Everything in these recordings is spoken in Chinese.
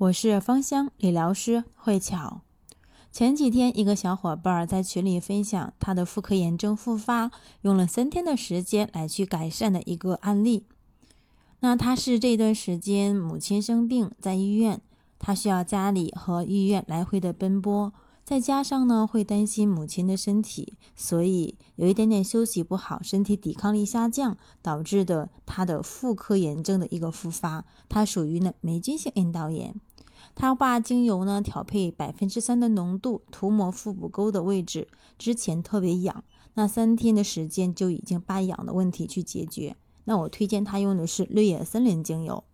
我是芳香理疗师慧巧。前几天，一个小伙伴在群里分享他的妇科炎症复发，用了三天的时间来去改善的一个案例。那他是这段时间母亲生病在医院，他需要家里和医院来回的奔波。再加上呢，会担心母亲的身体，所以有一点点休息不好，身体抵抗力下降，导致的他的妇科炎症的一个复发。它属于呢霉菌性阴道炎。他把精油呢调配百分之三的浓度，涂抹腹部沟的位置。之前特别痒，那三天的时间就已经把痒的问题去解决。那我推荐他用的是绿野森林精油。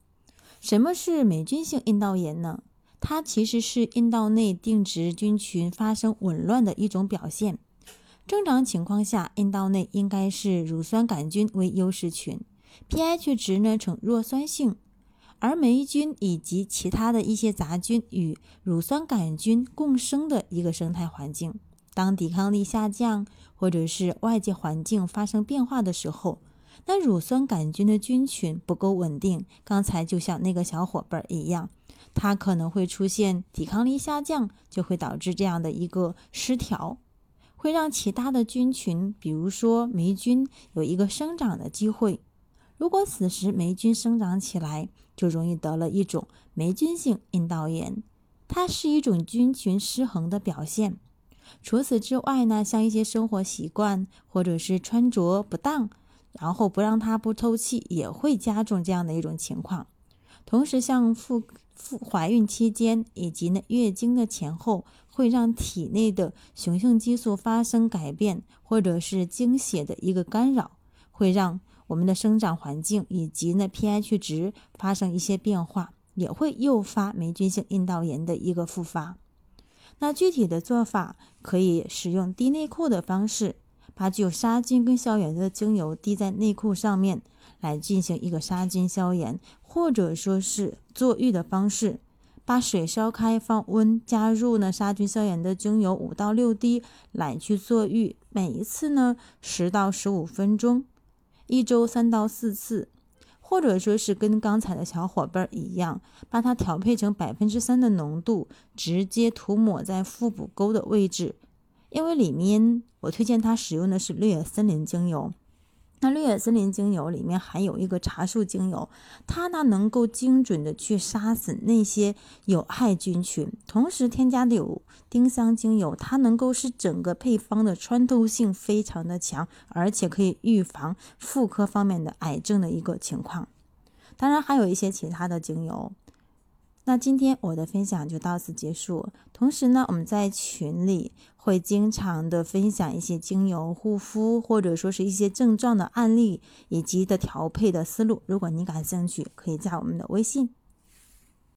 什么是霉菌性阴道炎呢？它其实是阴道内定植菌群发生紊乱的一种表现。正常情况下，阴道内应该是乳酸杆菌为优势群，pH 值呢呈弱酸性，而霉菌以及其他的一些杂菌与乳酸杆菌共生的一个生态环境。当抵抗力下降，或者是外界环境发生变化的时候，那乳酸杆菌的菌群不够稳定。刚才就像那个小伙伴一样。它可能会出现抵抗力下降，就会导致这样的一个失调，会让其他的菌群，比如说霉菌，有一个生长的机会。如果此时霉菌生长起来，就容易得了一种霉菌性阴道炎，它是一种菌群失衡的表现。除此之外呢，像一些生活习惯或者是穿着不当，然后不让它不透气，也会加重这样的一种情况。同时，像妇妇怀孕期间以及呢月经的前后，会让体内的雄性激素发生改变，或者是经血的一个干扰，会让我们的生长环境以及呢 pH 值发生一些变化，也会诱发霉菌性阴道炎的一个复发。那具体的做法可以使用滴内裤的方式，把具有杀菌跟消炎的精油滴在内裤上面。来进行一个杀菌消炎，或者说是坐浴的方式，把水烧开放温，加入呢杀菌消炎的精油五到六滴来去坐浴，每一次呢十到十五分钟，一周三到四次，或者说是跟刚才的小伙伴一样，把它调配成百分之三的浓度，直接涂抹在腹部沟的位置，因为里面我推荐他使用的是绿野森林精油。那绿野森林精油里面含有一个茶树精油，它呢能够精准的去杀死那些有害菌群，同时添加的有丁香精油，它能够使整个配方的穿透性非常的强，而且可以预防妇科方面的癌症的一个情况。当然还有一些其他的精油。那今天我的分享就到此结束。同时呢，我们在群里会经常的分享一些精油护肤，或者说是一些症状的案例以及的调配的思路。如果你感兴趣，可以加我们的微信。